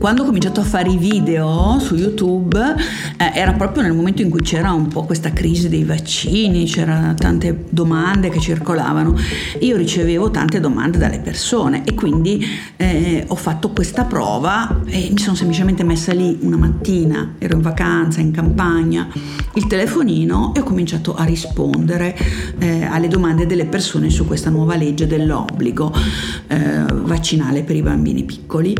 Quando ho cominciato a fare i video su YouTube eh, era proprio nel momento in cui c'era un po' questa crisi dei vaccini, c'erano tante domande che circolavano. Io ricevevo tante domande dalle persone e quindi eh, ho fatto questa prova e mi sono semplicemente messa lì una mattina, ero in vacanza, in campagna, il telefonino e ho cominciato a rispondere eh, alle domande delle persone su questa nuova legge dell'obbligo eh, vaccinale per i bambini piccoli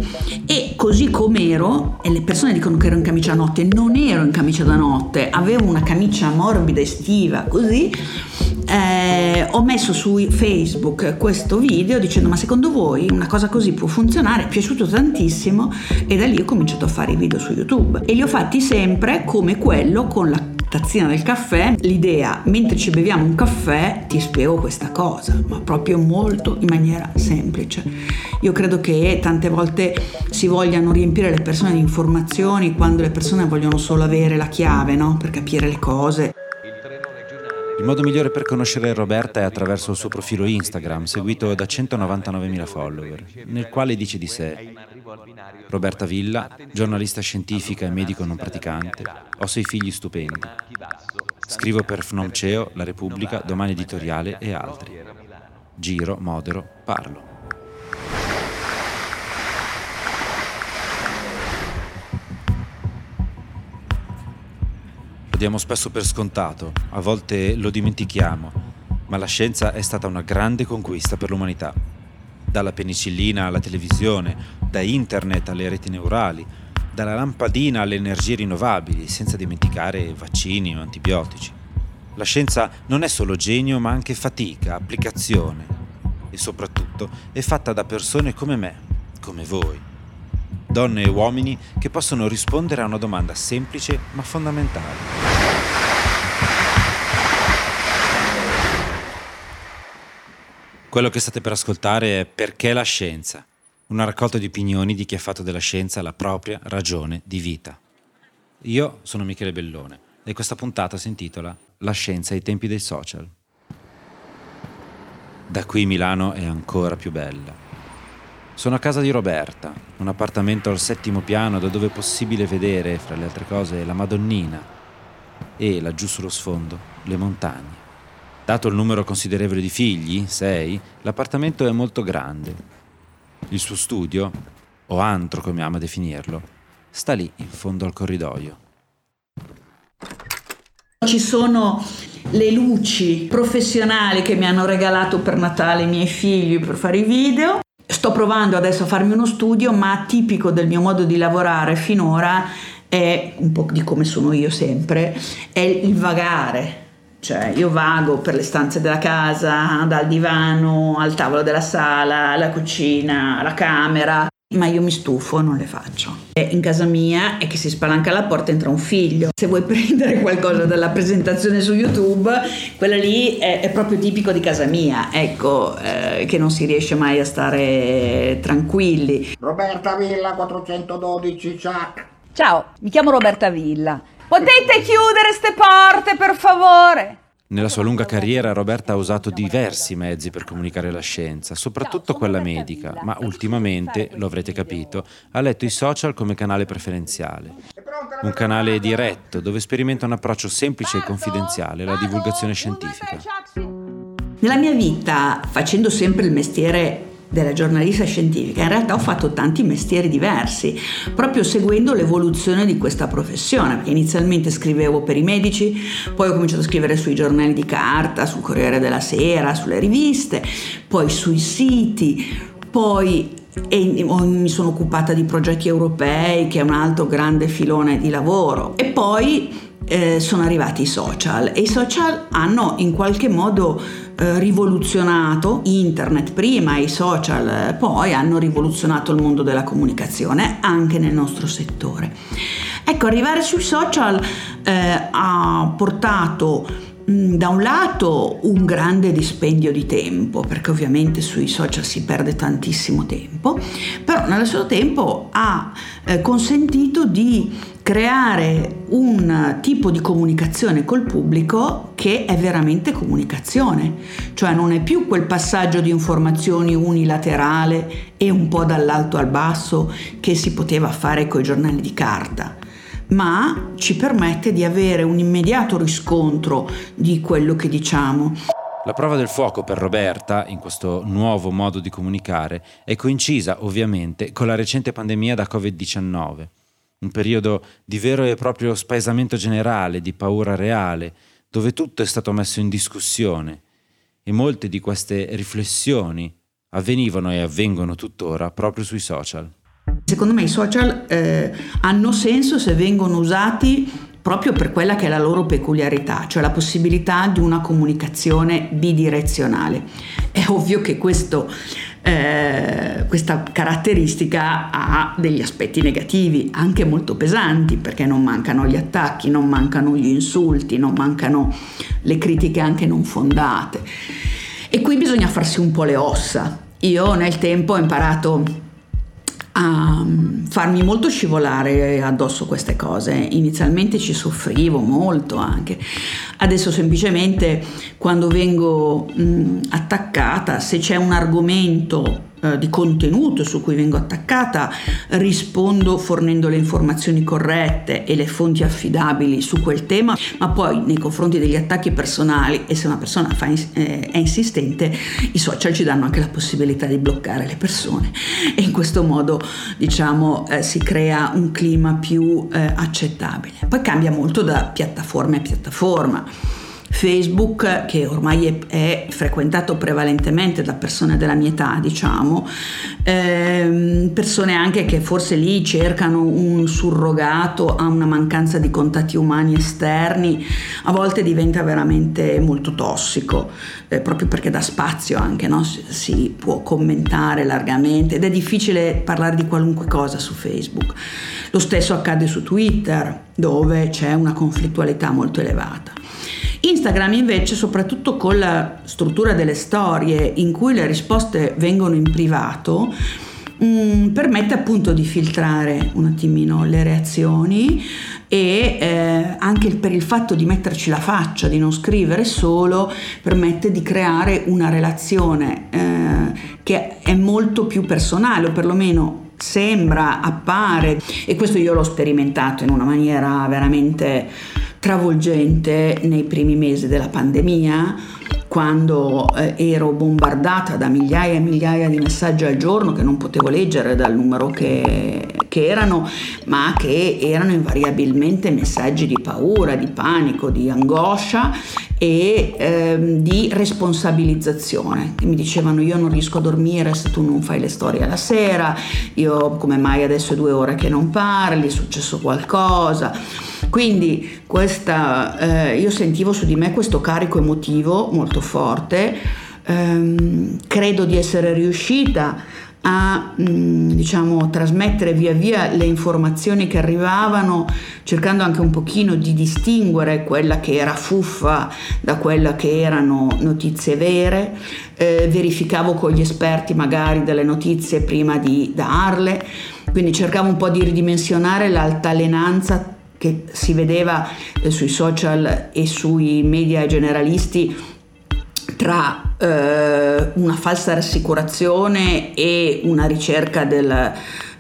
e così come ero, e le persone dicono che ero in camicia da notte, non ero in camicia da notte, avevo una camicia morbida estiva, così, eh, ho messo su Facebook questo video dicendo ma secondo voi una cosa così può funzionare? È piaciuto tantissimo e da lì ho cominciato a fare i video su YouTube e li ho fatti sempre come quello con la tazzina del caffè, l'idea, mentre ci beviamo un caffè, ti spiego questa cosa, ma proprio molto in maniera semplice. Io credo che tante volte si vogliano riempire le persone di informazioni quando le persone vogliono solo avere la chiave, no? Per capire le cose. Il modo migliore per conoscere Roberta è attraverso il suo profilo Instagram, seguito da 199.000 follower, nel quale dice di sé Roberta Villa, giornalista scientifica e medico non praticante, ho sei figli stupendi. Scrivo per FNOMCEO, La Repubblica, Domani Editoriale e altri. Giro, modero, parlo. diamo spesso per scontato, a volte lo dimentichiamo, ma la scienza è stata una grande conquista per l'umanità. Dalla penicillina alla televisione, da internet alle reti neurali, dalla lampadina alle energie rinnovabili, senza dimenticare vaccini o antibiotici. La scienza non è solo genio, ma anche fatica, applicazione e soprattutto è fatta da persone come me, come voi donne e uomini che possono rispondere a una domanda semplice ma fondamentale. Quello che state per ascoltare è Perché la scienza? Una raccolta di opinioni di chi ha fatto della scienza la propria ragione di vita. Io sono Michele Bellone e questa puntata si intitola La scienza ai tempi dei social. Da qui Milano è ancora più bella. Sono a casa di Roberta, un appartamento al settimo piano da dove è possibile vedere, fra le altre cose, la Madonnina e, laggiù sullo sfondo, le montagne. Dato il numero considerevole di figli, sei, l'appartamento è molto grande. Il suo studio, o antro come ama definirlo, sta lì in fondo al corridoio. Ci sono le luci professionali che mi hanno regalato per Natale i miei figli per fare i video sto provando adesso a farmi uno studio, ma tipico del mio modo di lavorare finora è un po' di come sono io sempre, è il vagare. Cioè, io vago per le stanze della casa, dal divano al tavolo della sala, alla cucina, alla camera, ma io mi stufo, non le faccio. E in casa mia è che si spalanca la porta entra un figlio. Se vuoi prendere qualcosa dalla presentazione su YouTube, quella lì è, è proprio tipico di casa mia, ecco, eh, che non si riesce mai a stare tranquilli. Roberta Villa 412, ciao. Ciao, mi chiamo Roberta Villa. Potete chiudere ste porte, per favore? Nella sua lunga carriera Roberta ha usato diversi mezzi per comunicare la scienza, soprattutto quella medica, ma ultimamente, lo avrete capito, ha letto i social come canale preferenziale. Un canale diretto dove sperimenta un approccio semplice e confidenziale alla divulgazione scientifica. Nella mia vita, facendo sempre il mestiere della giornalista scientifica, in realtà ho fatto tanti mestieri diversi, proprio seguendo l'evoluzione di questa professione, perché inizialmente scrivevo per i medici, poi ho cominciato a scrivere sui giornali di carta, sul Corriere della Sera, sulle riviste, poi sui siti, poi e mi sono occupata di progetti europei, che è un altro grande filone di lavoro, e poi eh, sono arrivati i social e i social hanno in qualche modo eh, rivoluzionato internet prima e i social eh, poi hanno rivoluzionato il mondo della comunicazione anche nel nostro settore. Ecco, arrivare sui social eh, ha portato da un lato un grande dispendio di tempo, perché ovviamente sui social si perde tantissimo tempo, però nello stesso tempo ha eh, consentito di creare un tipo di comunicazione col pubblico che è veramente comunicazione, cioè non è più quel passaggio di informazioni unilaterale e un po' dall'alto al basso che si poteva fare con i giornali di carta ma ci permette di avere un immediato riscontro di quello che diciamo. La prova del fuoco per Roberta, in questo nuovo modo di comunicare, è coincisa ovviamente con la recente pandemia da Covid-19, un periodo di vero e proprio spaesamento generale, di paura reale, dove tutto è stato messo in discussione e molte di queste riflessioni avvenivano e avvengono tuttora proprio sui social. Secondo me i social eh, hanno senso se vengono usati proprio per quella che è la loro peculiarità, cioè la possibilità di una comunicazione bidirezionale. È ovvio che questo, eh, questa caratteristica ha degli aspetti negativi, anche molto pesanti, perché non mancano gli attacchi, non mancano gli insulti, non mancano le critiche anche non fondate. E qui bisogna farsi un po' le ossa. Io nel tempo ho imparato a mm, farmi molto scivolare addosso queste cose. Inizialmente ci soffrivo molto anche. Adesso semplicemente quando vengo mh, mm, attaccata, se c'è un argomento eh, di contenuto su cui vengo attaccata, rispondo fornendo le informazioni corrette e le fonti affidabili su quel tema, ma poi nei confronti degli attacchi personali e se una persona fa, eh, è insistente, i social ci danno anche la possibilità di bloccare le persone e in questo modo diciamo eh, si crea un clima più eh, accettabile. Poi cambia molto da piattaforma a piattaforma. Facebook, che ormai è, è, frequentato prevalentemente da persone della mia età, diciamo, ehm, persone anche che forse lì cercano un surrogato a una mancanza di contatti umani esterni, a volte diventa veramente molto tossico, eh, proprio perché dà spazio anche, no? si, si può commentare largamente ed è difficile parlare di qualunque cosa su Facebook. Lo stesso accade su Twitter, dove c'è una conflittualità molto elevata. Instagram invece, soprattutto con la struttura delle storie in cui le risposte vengono in privato, mh, mm, permette appunto di filtrare un attimino le reazioni e eh, anche per il fatto di metterci la faccia, di non scrivere solo, permette di creare una relazione eh, che è molto più personale o perlomeno sembra, appare e questo io l'ho sperimentato in una maniera veramente travolgente nei primi mesi della pandemia, quando eh, ero bombardata da migliaia e migliaia di messaggi al giorno che non potevo leggere dal numero che, che erano, ma che erano invariabilmente messaggi di paura, di panico, di angoscia e ehm, di responsabilizzazione. mi dicevano io non riesco a dormire se tu non fai le storie alla sera, io come mai adesso è due ore che non parli, è successo qualcosa. Quindi questa, eh, io sentivo su di me questo carico emotivo molto forte, ehm, credo di essere riuscita a mm, diciamo, trasmettere via via le informazioni che arrivavano, cercando anche un pochino di distinguere quella che era fuffa da quella che erano notizie vere, eh, verificavo con gli esperti magari delle notizie prima di darle, quindi cercavo un po' di ridimensionare l'altalenanza che si vedeva eh, sui social e sui media generalisti tra eh, una falsa rassicurazione e una ricerca del,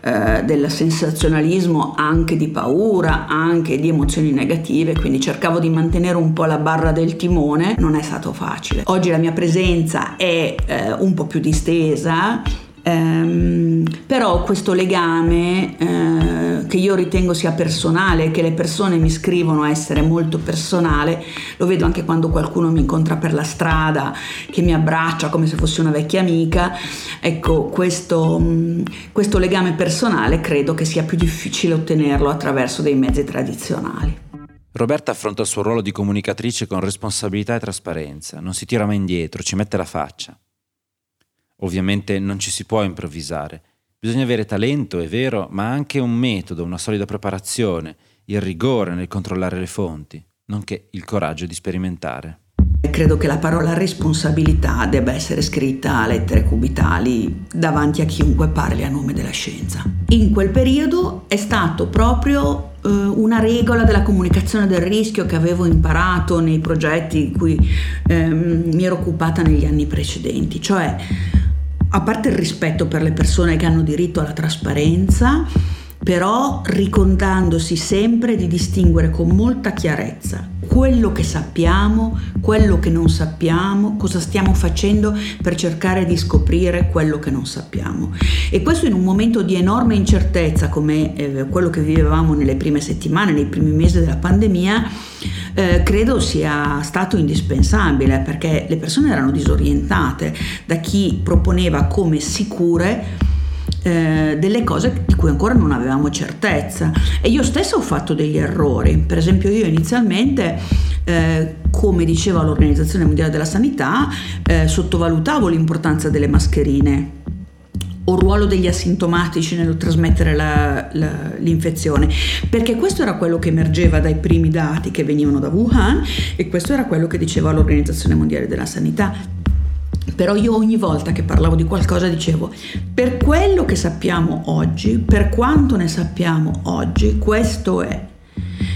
eh, del sensazionalismo anche di paura, anche di emozioni negative, quindi cercavo di mantenere un po' la barra del timone, non è stato facile. Oggi la mia presenza è eh, un po' più distesa, ehm, però questo legame eh, che io ritengo sia personale, che le persone mi scrivono essere molto personale, lo vedo anche quando qualcuno mi incontra per la strada, che mi abbraccia come se fosse una vecchia amica, ecco questo, mm, questo legame personale credo che sia più difficile ottenerlo attraverso dei mezzi tradizionali. Roberta affronta il suo ruolo di comunicatrice con responsabilità e trasparenza, non si tira mai indietro, ci mette la faccia. Ovviamente non ci si può improvvisare. Bisogna avere talento, è vero, ma anche un metodo, una solida preparazione, il rigore nel controllare le fonti, nonché il coraggio di sperimentare. Credo che la parola responsabilità debba essere scritta a lettere cubitali davanti a chiunque parli a nome della scienza. In quel periodo è stato proprio eh, una regola della comunicazione del rischio che avevo imparato nei progetti di cui eh, mi ero occupata negli anni precedenti, cioè a parte il rispetto per le persone che hanno diritto alla trasparenza, però ricordandosi sempre di distinguere con molta chiarezza quello che sappiamo, quello che non sappiamo, cosa stiamo facendo per cercare di scoprire quello che non sappiamo. E questo in un momento di enorme incertezza come eh, quello che vivevamo nelle prime settimane, nei primi mesi della pandemia, eh, credo sia stato indispensabile perché le persone erano disorientate da chi proponeva come sicure eh, delle cose di cui ancora non avevamo certezza. E io stessa ho fatto degli errori. Per esempio io inizialmente eh, come diceva l'Organizzazione Mondiale della Sanità eh, sottovalutavo l'importanza delle mascherine. O ruolo degli asintomatici nel trasmettere la, la, l'infezione, perché questo era quello che emergeva dai primi dati che venivano da Wuhan e questo era quello che diceva l'Organizzazione Mondiale della Sanità. Però io ogni volta che parlavo di qualcosa dicevo, per quello che sappiamo oggi, per quanto ne sappiamo oggi, questo è.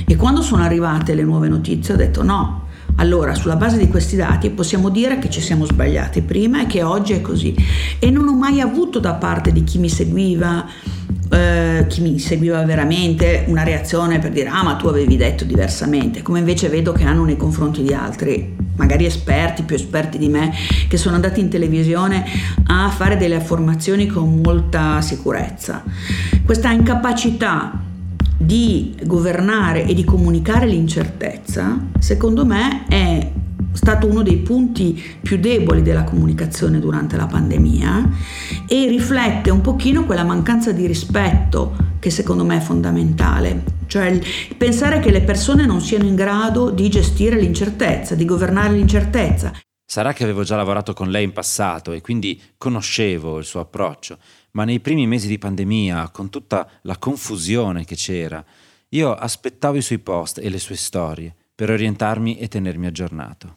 E quando sono arrivate le nuove notizie ho detto no, allora, sulla base di questi dati possiamo dire che ci siamo sbagliati prima e che oggi è così. E non ho mai avuto da parte di chi mi seguiva, eh, chi mi seguiva veramente, una reazione per dire ah ma tu avevi detto diversamente, come invece vedo che hanno nei confronti di altri, magari esperti, più esperti di me, che sono andati in televisione a fare delle affermazioni con molta sicurezza. Questa incapacità di governare e di comunicare l'incertezza, secondo me è stato uno dei punti più deboli della comunicazione durante la pandemia e riflette un pochino quella mancanza di rispetto che secondo me è fondamentale, cioè pensare che le persone non siano in grado di gestire l'incertezza, di governare l'incertezza. Sarà che avevo già lavorato con lei in passato e quindi conoscevo il suo approccio, ma nei primi mesi di pandemia, con tutta la confusione che c'era, io aspettavo i suoi post e le sue storie per orientarmi e tenermi aggiornato.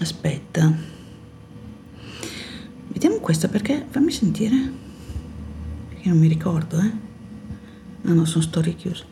Aspetta. Vediamo questo perché fammi sentire. Perché non mi ricordo, eh. Ah no, sono storie chiuse.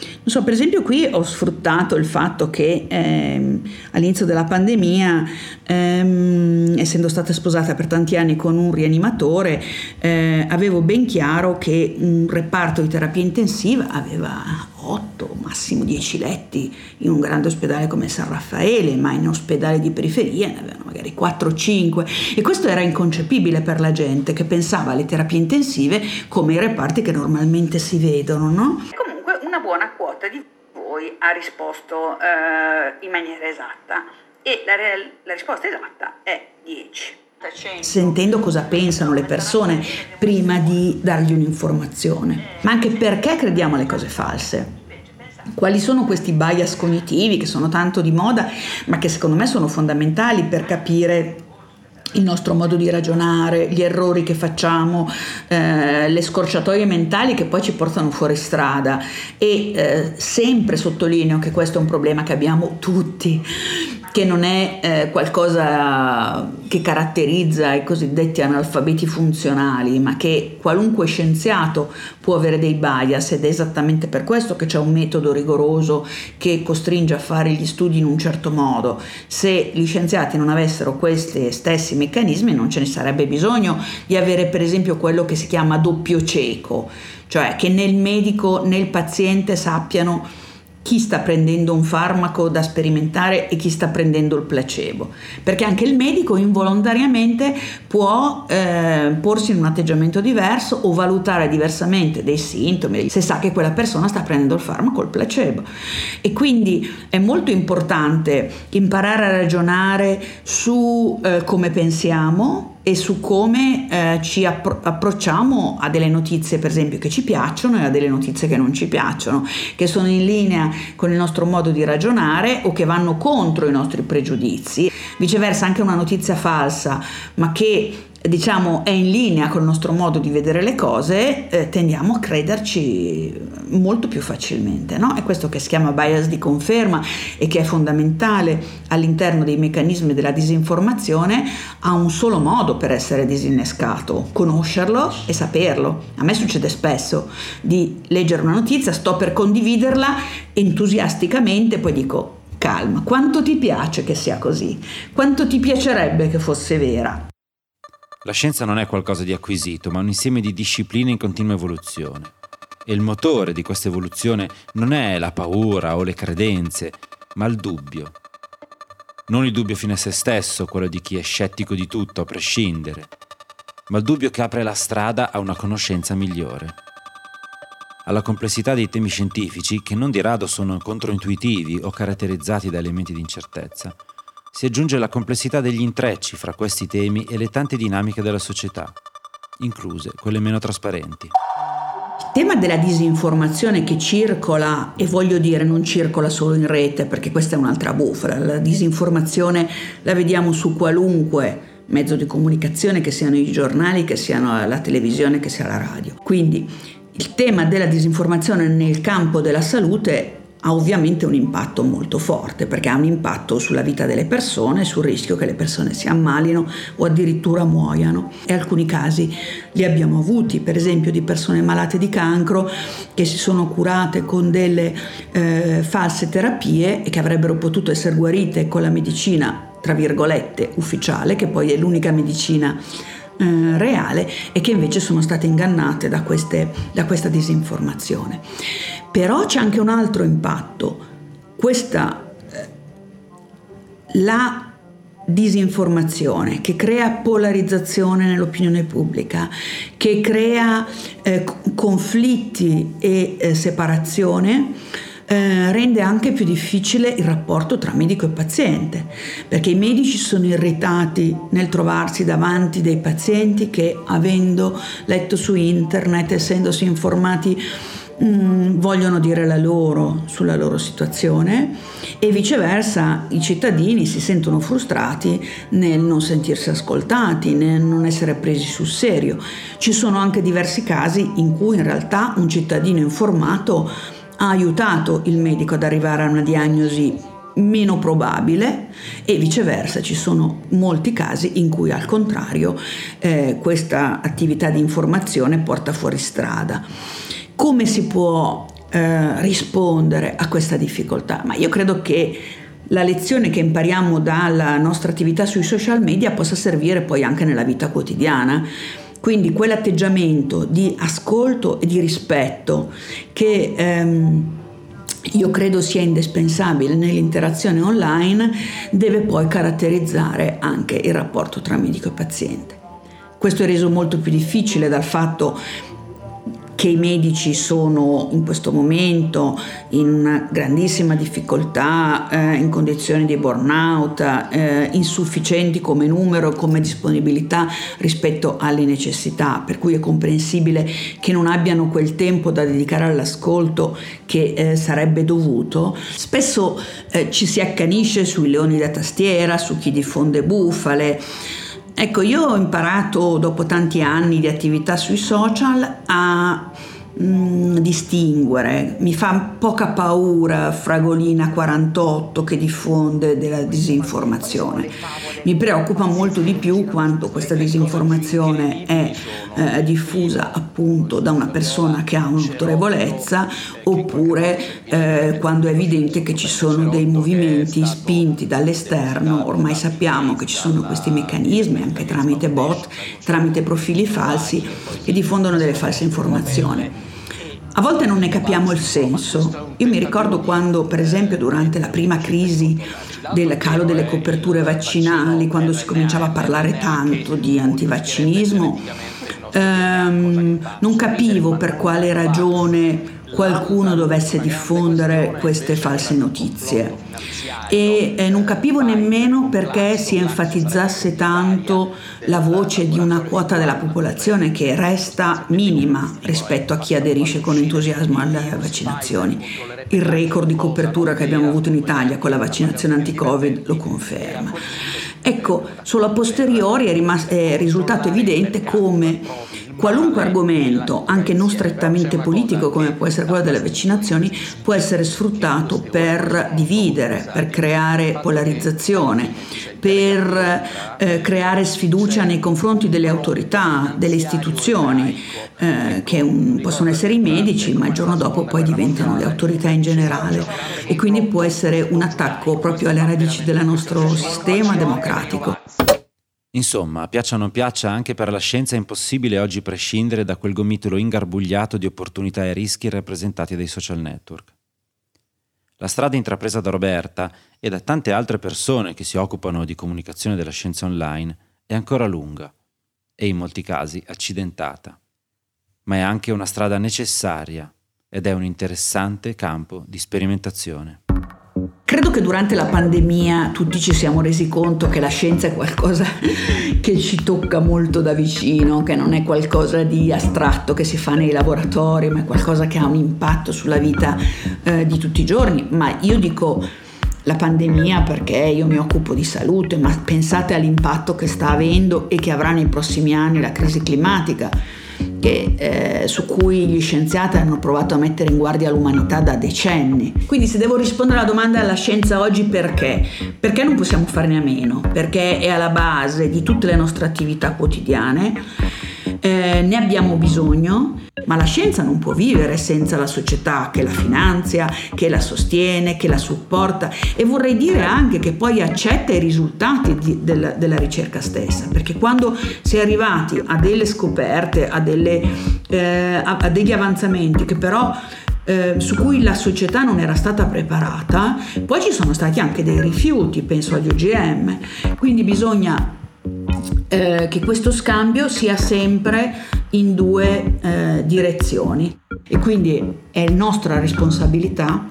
Non so, per esempio qui ho sfruttato il fatto che ehm, all'inizio della pandemia, ehm, essendo stata sposata per tanti anni con un rianimatore, eh, avevo ben chiaro che un reparto di terapia intensiva aveva 8, massimo 10 letti in un grande ospedale come San Raffaele, ma in ospedali di periferia ne avevano magari 4-5 e questo era inconcepibile per la gente che pensava alle terapie intensive come i reparti che normalmente si vedono, no? Quota di voi ha risposto eh, in maniera esatta. E la, la risposta esatta è 10 sentendo cosa pensano le persone prima di dargli un'informazione, ma anche perché crediamo alle cose false. Quali sono questi bias cognitivi che sono tanto di moda, ma che secondo me sono fondamentali per capire il nostro modo di ragionare, gli errori che facciamo, eh, le scorciatoie mentali che poi ci portano fuori strada. E eh, sempre sottolineo che questo è un problema che abbiamo tutti che non è eh, qualcosa che caratterizza i cosiddetti analfabeti funzionali, ma che qualunque scienziato può avere dei bias ed è esattamente per questo che c'è un metodo rigoroso che costringe a fare gli studi in un certo modo. Se gli scienziati non avessero questi stessi meccanismi non ce ne sarebbe bisogno di avere per esempio quello che si chiama doppio cieco, cioè che né il medico né il paziente sappiano chi sta prendendo un farmaco da sperimentare e chi sta prendendo il placebo, perché anche il medico involontariamente può eh, porsi in un atteggiamento diverso o valutare diversamente dei sintomi se sa che quella persona sta prendendo il farmaco o il placebo. E quindi è molto importante imparare a ragionare su eh, come pensiamo, e su come eh, ci appro- approcciamo a delle notizie, per esempio, che ci piacciono e a delle notizie che non ci piacciono, che sono in linea con il nostro modo di ragionare o che vanno contro i nostri pregiudizi. Viceversa, anche una notizia falsa, ma che diciamo è in linea con il nostro modo di vedere le cose, eh, tendiamo a crederci molto più facilmente. No? È questo che si chiama bias di conferma e che è fondamentale all'interno dei meccanismi della disinformazione, ha un solo modo per essere disinnescato, conoscerlo e saperlo. A me succede spesso di leggere una notizia, sto per condividerla entusiasticamente, poi dico calma, quanto ti piace che sia così? Quanto ti piacerebbe che fosse vera? La scienza non è qualcosa di acquisito, ma un insieme di discipline in continua evoluzione. E il motore di questa evoluzione non è la paura o le credenze, ma il dubbio. Non il dubbio fine a se stesso, quello di chi è scettico di tutto a prescindere, ma il dubbio che apre la strada a una conoscenza migliore. Alla complessità dei temi scientifici, che non di rado sono controintuitivi o caratterizzati da elementi di incertezza, si aggiunge la complessità degli intrecci fra questi temi e le tante dinamiche della società, incluse quelle meno trasparenti. Il tema della disinformazione che circola, e voglio dire non circola solo in rete, perché questa è un'altra bufala, la disinformazione la vediamo su qualunque mezzo di comunicazione, che siano i giornali, che siano la televisione, che sia la radio. Quindi il tema della disinformazione nel campo della salute ha ovviamente un impatto molto forte perché ha un impatto sulla vita delle persone, sul rischio che le persone si ammalino o addirittura muoiano. E alcuni casi li abbiamo avuti, per esempio di persone malate di cancro che si sono curate con delle eh, false terapie e che avrebbero potuto essere guarite con la medicina, tra virgolette, ufficiale, che poi è l'unica medicina eh, reale e che invece sono state ingannate da, queste, da questa disinformazione. Però c'è anche un altro impatto. Questa, eh, la disinformazione che crea polarizzazione nell'opinione pubblica, che crea eh, conflitti e eh, separazione, eh, rende anche più difficile il rapporto tra medico e paziente, perché i medici sono irritati nel trovarsi davanti dei pazienti che avendo letto su internet, essendosi informati mm, vogliono dire la loro sulla loro situazione e viceversa i cittadini si sentono frustrati nel non sentirsi ascoltati, nel non essere presi sul serio. Ci sono anche diversi casi in cui in realtà un cittadino informato ha aiutato il medico ad arrivare a una diagnosi meno probabile e viceversa ci sono molti casi in cui al contrario eh, questa attività di informazione porta fuori strada. Come si può eh, rispondere a questa difficoltà? Ma io credo che la lezione che impariamo dalla nostra attività sui social media possa servire poi anche nella vita quotidiana quindi quell'atteggiamento di ascolto e di rispetto che ehm, io credo sia indispensabile nell'interazione online deve poi caratterizzare anche il rapporto tra medico e paziente. Questo è reso molto più difficile dal fatto che i medici sono in questo momento in una grandissima difficoltà, eh, in condizioni di burnout, eh, insufficienti come numero, come disponibilità rispetto alle necessità, per cui è comprensibile che non abbiano quel tempo da dedicare all'ascolto che eh, sarebbe dovuto. Spesso eh, ci si accanisce sui leoni da tastiera, su chi diffonde bufale, Ecco, io ho imparato dopo tanti anni di attività sui social a mm, distinguere, mi fa poca paura Fragolina 48 che diffonde della disinformazione. Mi preoccupa molto di più quanto questa disinformazione è eh, diffusa appunto da una persona che ha un'autorevolezza oppure eh, quando è evidente che ci sono dei movimenti spinti dall'esterno, ormai sappiamo che ci sono questi meccanismi anche tramite bot, tramite profili falsi che diffondono delle false informazioni. A volte non ne capiamo il senso. Io mi ricordo quando, per esempio, durante la prima crisi del calo delle coperture vaccinali, quando si cominciava a parlare tanto di antivaccinismo, ehm, non capivo per quale ragione qualcuno dovesse diffondere queste false notizie e eh, non capivo nemmeno perché si enfatizzasse tanto la voce di una quota della popolazione che resta minima rispetto a chi aderisce con entusiasmo alle vaccinazioni. Il record di copertura che abbiamo avuto in Italia con la vaccinazione anti-Covid lo conferma. Ecco, solo a posteriori è, rimas- è risultato evidente come qualunque argomento, anche non strettamente politico come può essere quello delle vaccinazioni, può essere sfruttato per dividere, per creare polarizzazione, per eh, creare sfiducia nei confronti delle autorità, delle istituzioni, eh, che un, possono essere i medici, ma il giorno dopo poi diventano le autorità in generale e quindi può essere un attacco proprio alle radici del nostro sistema democratico. Insomma, piaccia o non piaccia, anche per la scienza è impossibile oggi prescindere da quel gomitolo ingarbugliato di opportunità e rischi rappresentati dai social network. La strada intrapresa da Roberta e da tante altre persone che si occupano di comunicazione della scienza online è ancora lunga e in molti casi accidentata, ma è anche una strada necessaria ed è un interessante campo di sperimentazione. Credo che durante la pandemia tutti ci siamo resi conto che la scienza è qualcosa che ci tocca molto da vicino, che non è qualcosa di astratto che si fa nei laboratori, ma è qualcosa che ha un impatto sulla vita eh, di tutti i giorni. Ma io dico la pandemia perché io mi occupo di salute, ma pensate all'impatto che sta avendo e che avrà nei prossimi anni la crisi climatica che, eh, su cui gli scienziati hanno provato a mettere in guardia l'umanità da decenni. Quindi se devo rispondere alla domanda della scienza oggi perché? Perché non possiamo farne a meno? Perché è alla base di tutte le nostre attività quotidiane eh, ne abbiamo bisogno, ma la scienza non può vivere senza la società che la finanzia, che la sostiene, che la supporta. E vorrei dire anche che poi accetta i risultati di, della, della, ricerca stessa, perché quando si è arrivati a delle scoperte, a, delle, eh, a, a degli avanzamenti che però eh, su cui la società non era stata preparata, poi ci sono stati anche dei rifiuti, penso agli OGM, quindi bisogna eh, che questo scambio sia sempre in due eh, direzioni e quindi è nostra responsabilità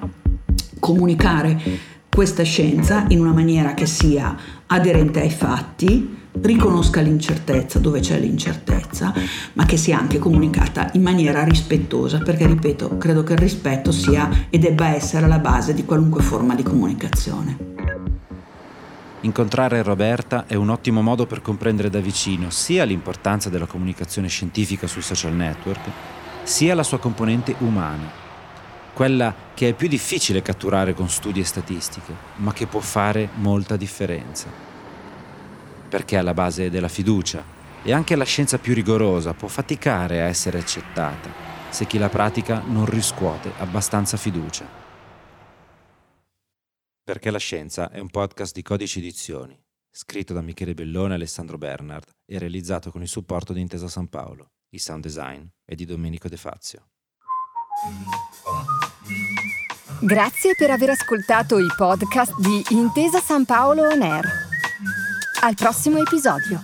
comunicare questa scienza in una maniera che sia aderente ai fatti, riconosca l'incertezza dove c'è l'incertezza, ma che sia anche comunicata in maniera rispettosa, perché ripeto, credo che il rispetto sia e debba essere la base di qualunque forma di comunicazione. Incontrare Roberta è un ottimo modo per comprendere da vicino sia l'importanza della comunicazione scientifica sui social network, sia la sua componente umana, quella che è più difficile catturare con studi e statistiche, ma che può fare molta differenza. Perché alla base della fiducia e anche la scienza più rigorosa può faticare a essere accettata se chi la pratica non riscuote abbastanza fiducia. Perché la scienza è un podcast di Codici Edizioni, scritto da Michele Bellone e Alessandro Bernard e realizzato con il supporto di Intesa San Paolo. Il sound design è di Domenico De Fazio. Grazie per aver ascoltato i podcast di Intesa San Paolo On Air. Al prossimo episodio.